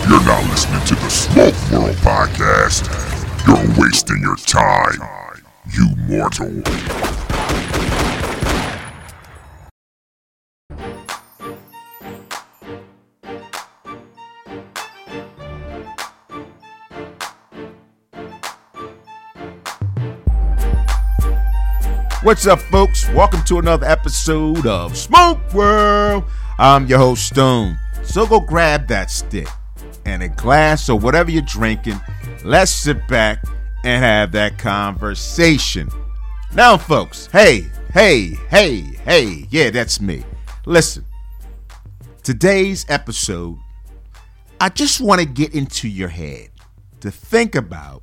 If you're not listening to the Smoke World podcast, you're wasting your time, you mortal. What's up, folks? Welcome to another episode of Smoke World. I'm your host, Stone. So go grab that stick and a glass or whatever you're drinking. Let's sit back and have that conversation. Now, folks, hey, hey, hey, hey, yeah, that's me. Listen, today's episode, I just want to get into your head to think about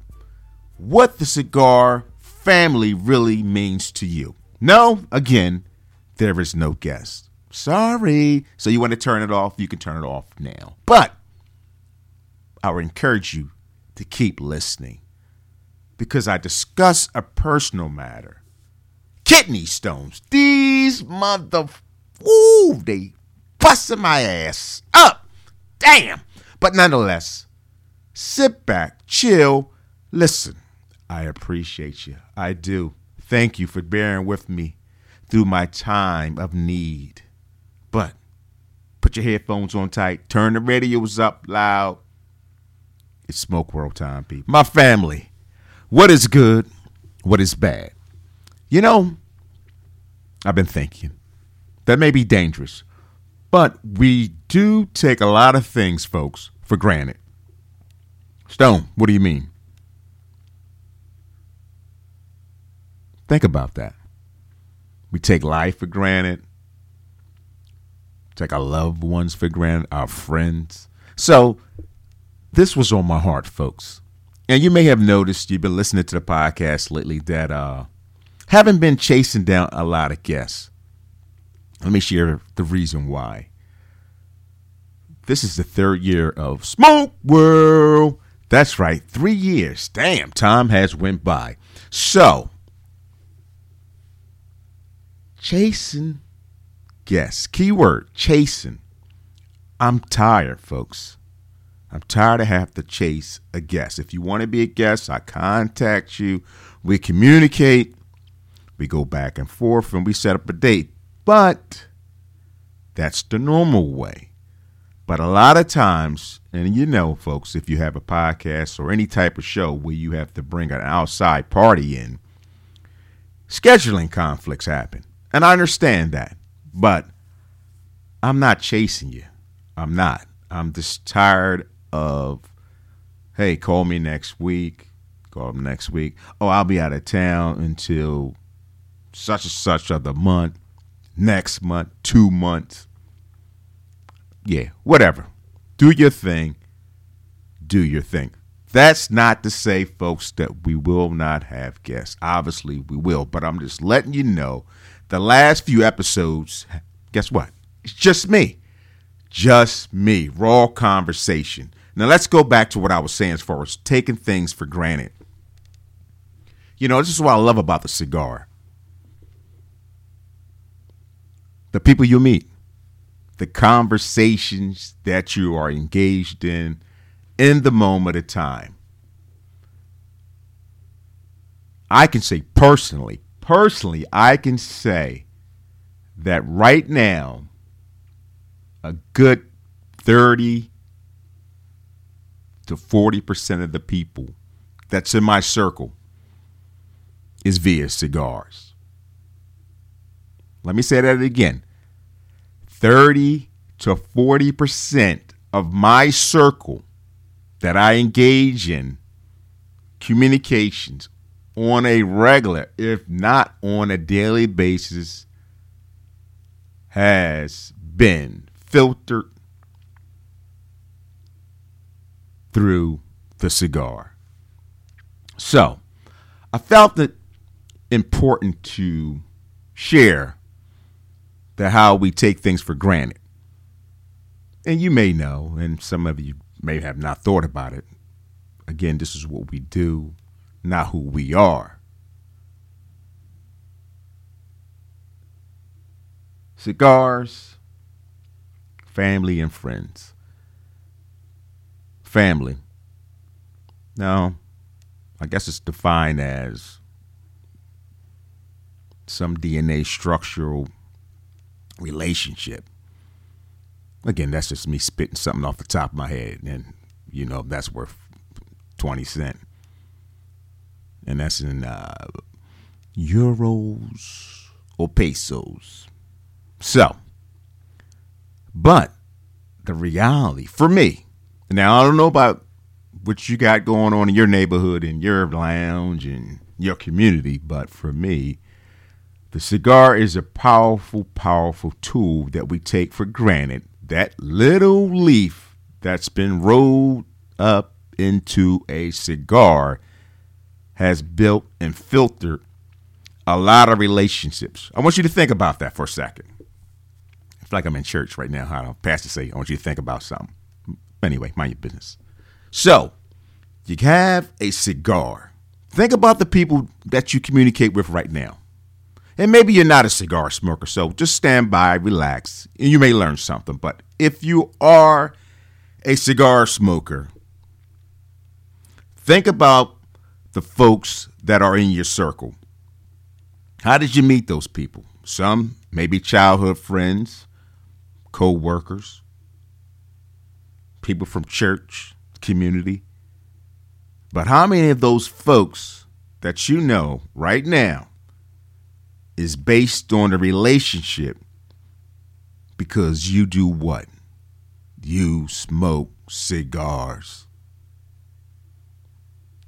what the cigar family really means to you. No, again, there is no guest. Sorry. So you want to turn it off? You can turn it off now. But I would encourage you to keep listening because I discuss a personal matter. Kidney stones. These mother, ooh, they busting my ass up. Damn. But nonetheless, sit back, chill, listen. I appreciate you. I do. Thank you for bearing with me through my time of need. But put your headphones on tight, turn the radios up loud. It's Smoke World time, people. My family, what is good? What is bad? You know, I've been thinking that may be dangerous, but we do take a lot of things, folks, for granted. Stone, what do you mean? Think about that. We take life for granted, take our loved ones for granted, our friends. So, this was on my heart, folks. And you may have noticed, you've been listening to the podcast lately, that uh, haven't been chasing down a lot of guests. Let me share the reason why. This is the third year of Smoke World. That's right, three years. Damn, time has went by. So, chasing guests. Keyword chasing. I'm tired, folks. I'm tired of having to chase a guest. If you want to be a guest, I contact you. We communicate. We go back and forth and we set up a date. But that's the normal way. But a lot of times, and you know, folks, if you have a podcast or any type of show where you have to bring an outside party in, scheduling conflicts happen. And I understand that. But I'm not chasing you. I'm not. I'm just tired of, hey, call me next week. Call me next week. Oh, I'll be out of town until such and such of the month, next month, two months. Yeah, whatever. Do your thing. Do your thing. That's not to say, folks, that we will not have guests. Obviously, we will, but I'm just letting you know the last few episodes, guess what? It's just me. Just me. Raw conversation. Now let's go back to what I was saying as far as taking things for granted. You know, this is what I love about the cigar. The people you meet, the conversations that you are engaged in in the moment of time. I can say personally, personally, I can say that right now, a good 30 to 40% of the people that's in my circle is via cigars. Let me say that again 30 to 40% of my circle that I engage in communications on a regular, if not on a daily basis, has been filtered through the cigar. So, I felt it important to share the how we take things for granted. And you may know, and some of you may have not thought about it. Again, this is what we do not who we are. Cigars, family, and friends. family. Now, I guess it's defined as some DNA structural relationship. Again, that's just me spitting something off the top of my head, and you know that's worth twenty cent, and that's in uh, euros or pesos. So, but the reality for me, now I don't know about what you got going on in your neighborhood, in your lounge, and your community, but for me, the cigar is a powerful, powerful tool that we take for granted. That little leaf that's been rolled up into a cigar has built and filtered a lot of relationships. I want you to think about that for a second. I feel like I'm in church right now. How pastor say, I want you to think about something. Anyway, mind your business. So, you have a cigar. Think about the people that you communicate with right now. And maybe you're not a cigar smoker, so just stand by, relax, and you may learn something. But if you are a cigar smoker, think about the folks that are in your circle. How did you meet those people? Some maybe childhood friends, co workers, people from church, community. But how many of those folks that you know right now is based on a relationship because you do what? You smoke cigars.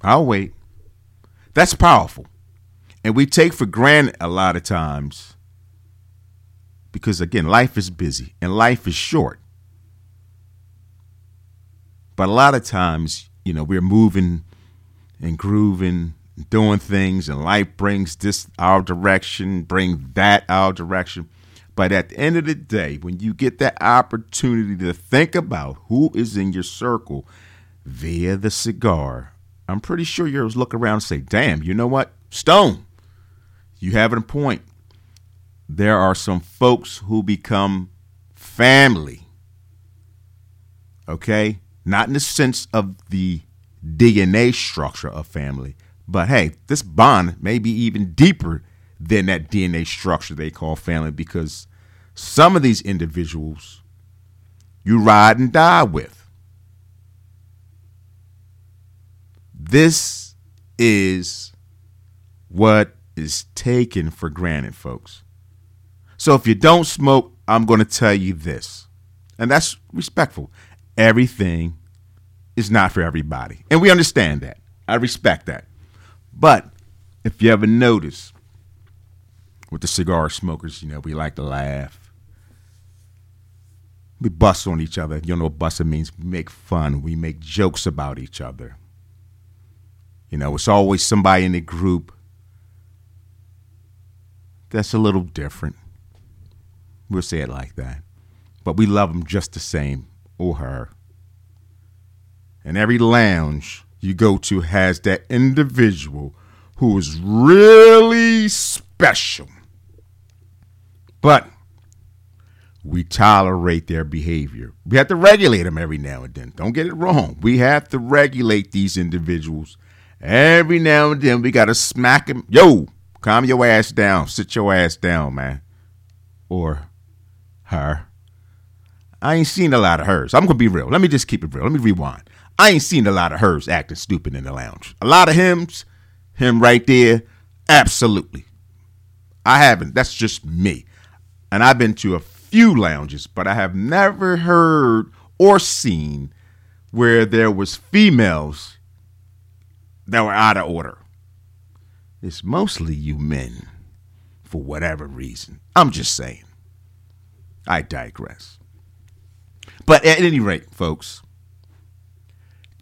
I'll wait. That's powerful. And we take for granted a lot of times because, again, life is busy and life is short. But a lot of times, you know, we're moving and grooving doing things and life brings this our direction, bring that our direction. But at the end of the day, when you get that opportunity to think about who is in your circle via the cigar, I'm pretty sure you'll look around and say, damn, you know what? Stone, you have a point. There are some folks who become family. Okay? Not in the sense of the DNA structure of family, but hey, this bond may be even deeper than that DNA structure they call family because some of these individuals you ride and die with. This is what is taken for granted, folks. So if you don't smoke, I'm going to tell you this, and that's respectful. Everything is not for everybody, and we understand that. I respect that. But if you ever notice, with the cigar smokers, you know, we like to laugh. We bust on each other. You know what busting means? We make fun. We make jokes about each other. You know, it's always somebody in the group that's a little different. We'll say it like that. But we love them just the same, or her. And every lounge you go to has that individual who is really special. But we tolerate their behavior. We have to regulate them every now and then. Don't get it wrong. We have to regulate these individuals every now and then. We got to smack them. Yo, calm your ass down. Sit your ass down, man. Or her. I ain't seen a lot of hers. I'm to be real. Let me just keep it real. Let me rewind. I ain't seen a lot of hers acting stupid in the lounge. A lot of hims, him right there, absolutely. I haven't. That's just me. And I've been to a few lounges, but I have never heard or seen where there was females that were out of order. It's mostly you men for whatever reason. I'm just saying. I digress. But at any rate, folks,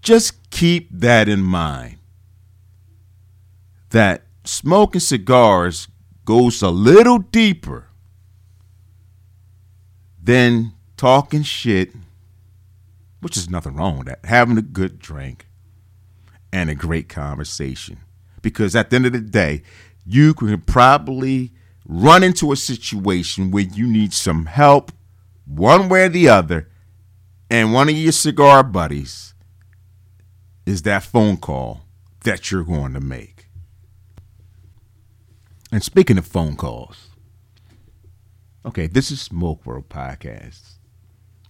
just keep that in mind that smoking cigars goes a little deeper than talking shit, which is nothing wrong with that, having a good drink and a great conversation. Because at the end of the day, you can probably run into a situation where you need some help one way or the other, and one of your cigar buddies is that phone call that you're going to make. And speaking of phone calls, okay, this is Smoke World Podcast.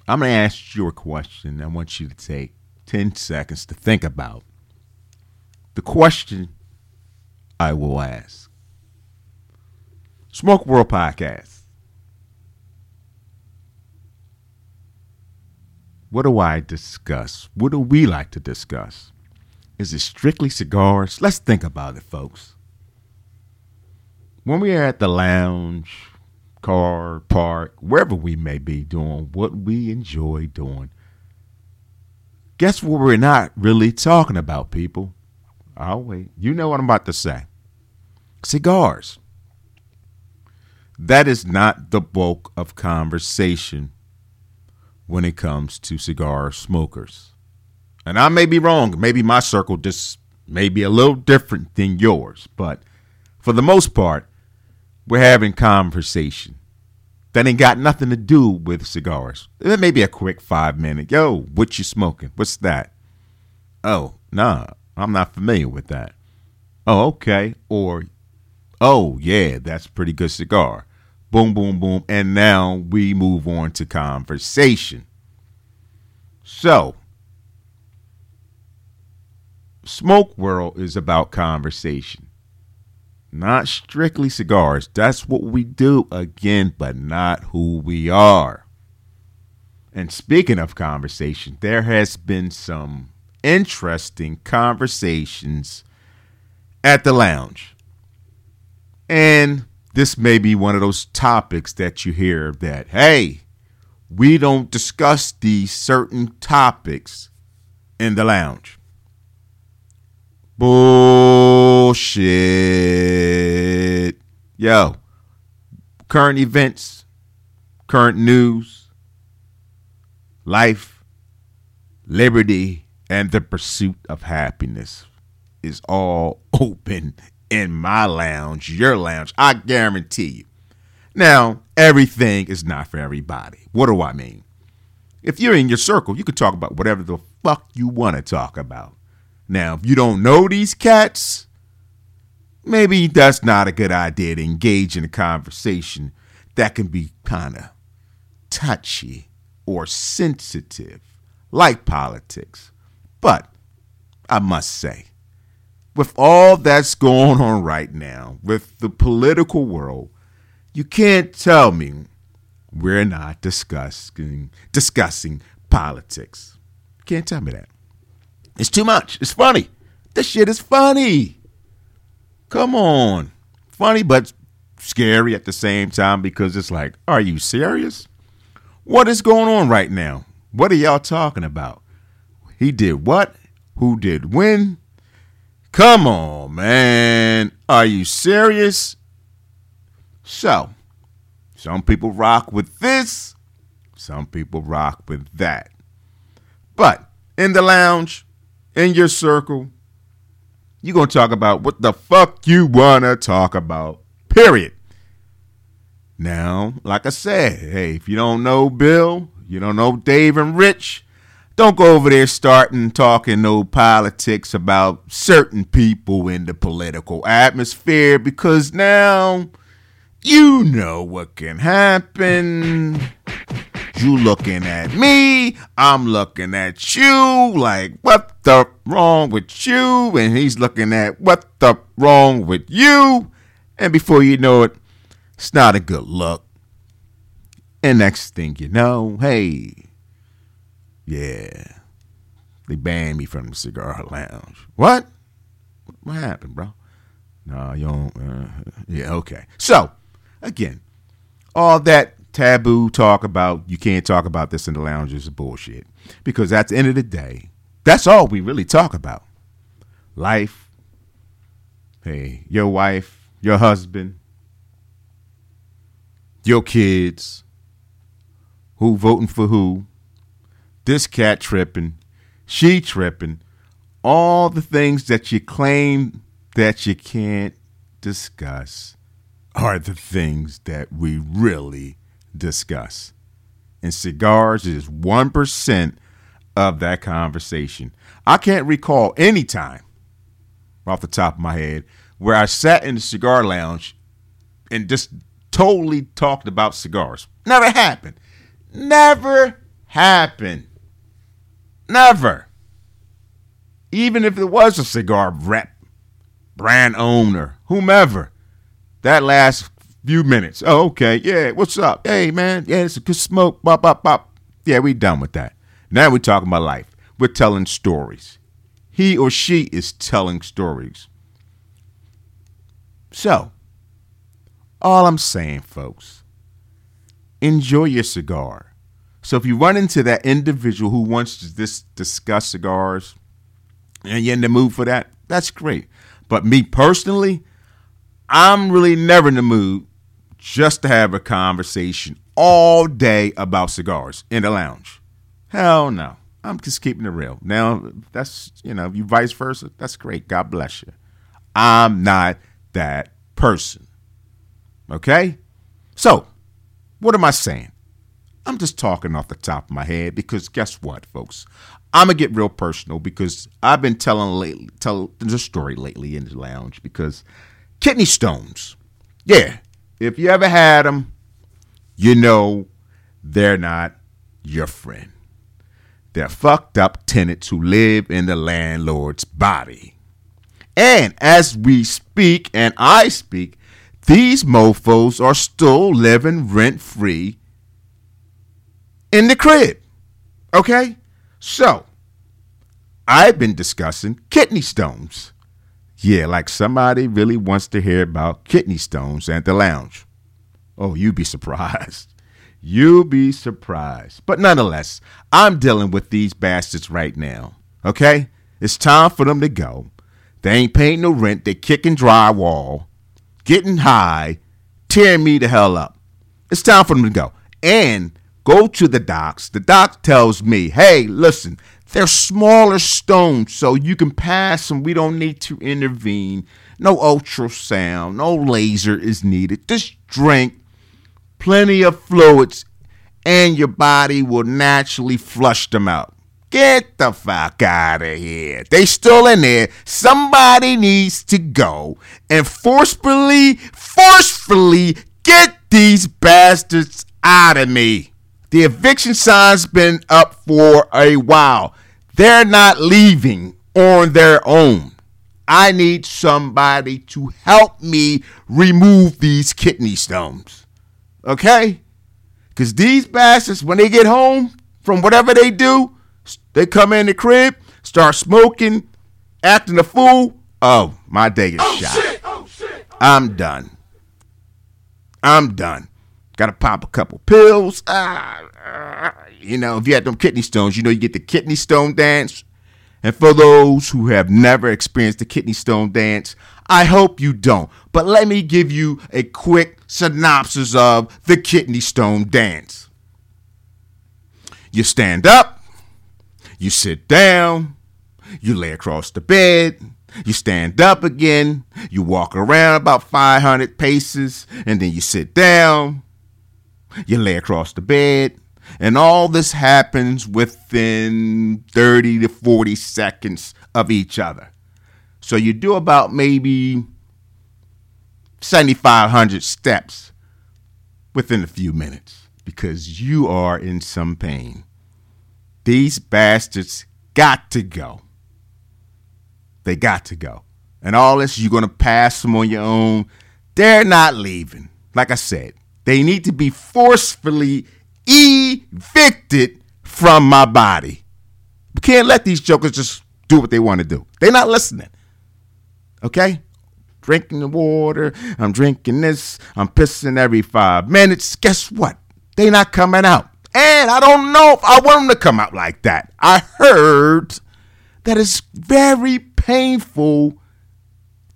I'm going to ask you a question. I want you to take 10 seconds to think about the question I will ask. Smoke World Podcast. What do I discuss? What do we like to discuss? Is it strictly cigars? Let's think about it, folks. When we are at the lounge, car, park, wherever we may be doing what we enjoy doing, guess what we're not really talking about, people? I'll wait. You know what I'm about to say. Cigars. That is not the bulk of conversation when it comes to cigar smokers. And I may be wrong. Maybe my circle just may be a little different than yours. But for the most part, we're having conversation that ain't got nothing to do with cigars. It may be a quick five minute. Yo, what you smoking? What's that? Oh, nah, I'm not familiar with that. Oh, okay. Or, oh, yeah, that's pretty good cigar. Boom, boom, boom. And now we move on to conversation. So, Smoke World is about conversation, not strictly cigars. That's what we do again, but not who we are. And speaking of conversation, there has been some interesting conversations at the lounge. And this may be one of those topics that you hear that, hey, we don't discuss these certain topics in the lounge. Bullshit. Yo, current events, current news, life, liberty, and the pursuit of happiness is all open in my lounge, your lounge. I guarantee you. Now, everything is not for everybody. What do I mean? If you're in your circle, you can talk about whatever the fuck you want to talk about. Now, if you don't know these cats, maybe that's not a good idea to engage in a conversation that can be kind of touchy or sensitive, like politics. But I must say, with all that's going on right now, with the political world, you can't tell me we're not discussing discussing politics. You can't tell me that. It's too much. It's funny. This shit is funny. Come on. Funny, but scary at the same time because it's like, are you serious? What is going on right now? What are y'all talking about? He did what? Who did when? Come on, man. Are you serious? So, some people rock with this, some people rock with that. But in the lounge, in your circle, you're going to talk about what the fuck you want to talk about, period. Now, like I said, hey, if you don't know Bill, you don't know Dave and Rich, don't go over there starting talking no politics about certain people in the political atmosphere because now you know what can happen. You looking at me, I'm looking at you, like, what the wrong with you? And he's looking at what the wrong with you. And before you know it, it's not a good look. And next thing you know, hey, yeah, they banned me from the cigar lounge. What? What happened, bro? No, you don't. Uh, yeah, okay. So, again, all that taboo talk about you can't talk about this in the lounge is bullshit. Because at the end of the day, that's all we really talk about. Life. Hey, your wife, your husband, your kids, who voting for who, this cat tripping, she tripping, all the things that you claim that you can't discuss are the things that we really discuss. And cigars is 1% of that conversation. I can't recall any time off the top of my head where I sat in the cigar lounge and just totally talked about cigars. Never happened. Never happened. Never. Even if it was a cigar rep, brand owner, whomever, that last few minutes. Oh, okay. Yeah. What's up? Hey, man. Yeah, it's a good smoke. Bop, bop, bop. Yeah, we done with that. Now we're talking about life. We're telling stories. He or she is telling stories. So, all I'm saying, folks, enjoy your cigar. So if you run into that individual who wants to dis- discuss cigars and you're in the mood for that, that's great. But me personally, I'm really never in the mood just to have a conversation all day about cigars in the lounge. Hell no. I'm just keeping it real. Now, that's, you know, you vice versa, that's great. God bless you. I'm not that person. Okay? So, what am I saying? I'm just talking off the top of my head because guess what, folks? I'm gonna get real personal because I've been telling lately, tell the story lately in the lounge because kidney stones. Yeah, if you ever had them, you know they're not your friend. They're fucked up tenants who live in the landlord's body. And as we speak, and I speak, these mofos are still living rent free in the crib. Okay? So, I've been discussing kidney stones. Yeah, like somebody really wants to hear about kidney stones at the lounge. Oh, you'd be surprised. You'll be surprised. But nonetheless, I'm dealing with these bastards right now. Okay? It's time for them to go. They ain't paying no rent. They're kicking drywall, getting high, tearing me the hell up. It's time for them to go. And go to the docs. The doc tells me, hey, listen, they're smaller stones, so you can pass them. We don't need to intervene. No ultrasound, no laser is needed. Just drink plenty of fluids, and your body will naturally flush them out. Get the fuck out of here. They still in there. Somebody needs to go and forcefully, forcefully get these bastards out of me. The eviction sign's been up for a while. They're not leaving on their own. I need somebody to help me remove these kidney stones. Okay? Because these bastards, when they get home from whatever they do, they come in the crib, start smoking, acting a fool. Oh, my day is oh, shot. Shit, oh, shit, oh, I'm done. I'm done. Got to pop a couple pills. Ah, ah, you know, if you had them kidney stones, you know, you get the kidney stone dance. And for those who have never experienced the kidney stone dance, I hope you don't. But let me give you a quick synopsis of the kidney stone dance. You stand up, you sit down, you lay across the bed, you stand up again, you walk around about 500 paces, and then you sit down, you lay across the bed, and all this happens within 30 to 40 seconds of each other. So you do about maybe 7,500 steps within a few minutes because you are in some pain. These bastards got to go. They got to go. And all this, you're going to pass them on your own. They're not leaving. Like I said, they need to be forcefully evicted from my body. We can't let these jokers just do what they want to do. They're not listening. Okay? Drinking the water, I'm drinking this, I'm pissing every five minutes. Guess what? They not coming out. And I don't know if I want them to come out like that. I heard that it's very painful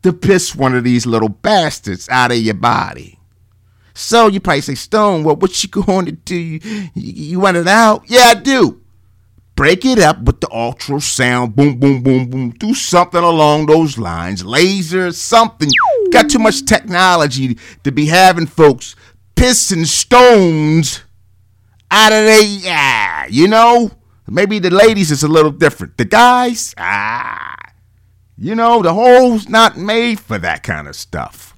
to piss one of these little bastards out of your body. So you probably say, Stone, well, what you going to do? You, you want it out? Yeah, I do. Break it up with the ultrasound, boom, boom, boom, boom. Do something along those lines. Laser, something. Got too much technology to be having folks pissing stones out of the, yeah, you know, Maybe the ladies is a little different. The guys, ah, you know, the hole's not made for that kind of stuff.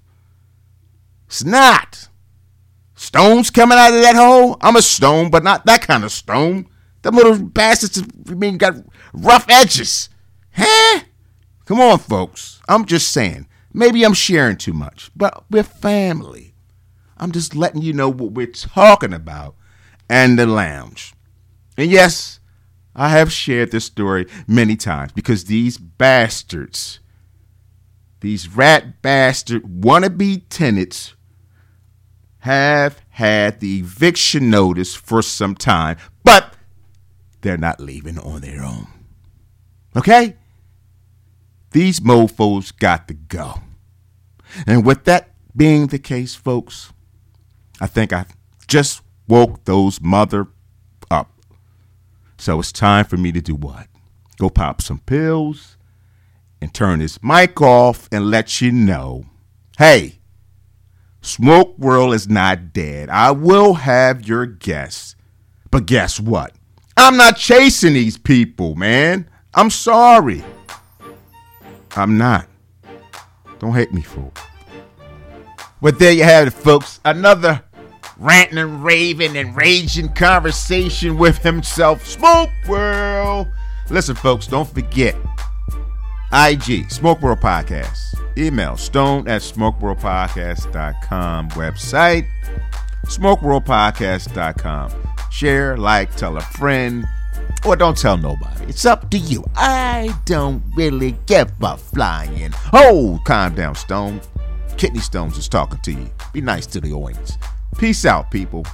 It's not. Stones coming out of that hole? I'm a stone, but not that kind of stone. Them little bastards, I mean, got rough edges. Huh? Come on, folks. I'm just saying. Maybe I'm sharing too much, but we're family. I'm just letting you know what we're talking about and the lounge. And yes, I have shared this story many times because these bastards, these rat bastard wannabe tenants, have had the eviction notice for some time, but they're not leaving on their own. Okay? These mofos got to go. And with that being the case, folks, I think I just woke those mother up. So it's time for me to do what? Go pop some pills and turn this mic off and let you know hey, Smoke World is not dead. I will have your guess. But guess what? I'm not chasing these people, man. I'm sorry. I'm not. Don't hate me it. But there you have it, folks. Another ranting and raving and raging conversation with himself, Smoke World. Listen, folks, don't forget IG, Smoke World Podcast. Email stone at smokeworldpodcast.com. Website, smokeworldpodcast.com. Share, like, tell a friend, or don't tell nobody. It's up to you. I don't really give a flying. Oh, calm down, Stone. Kidney Stones is talking to you. Be nice to the audience. Peace out, people.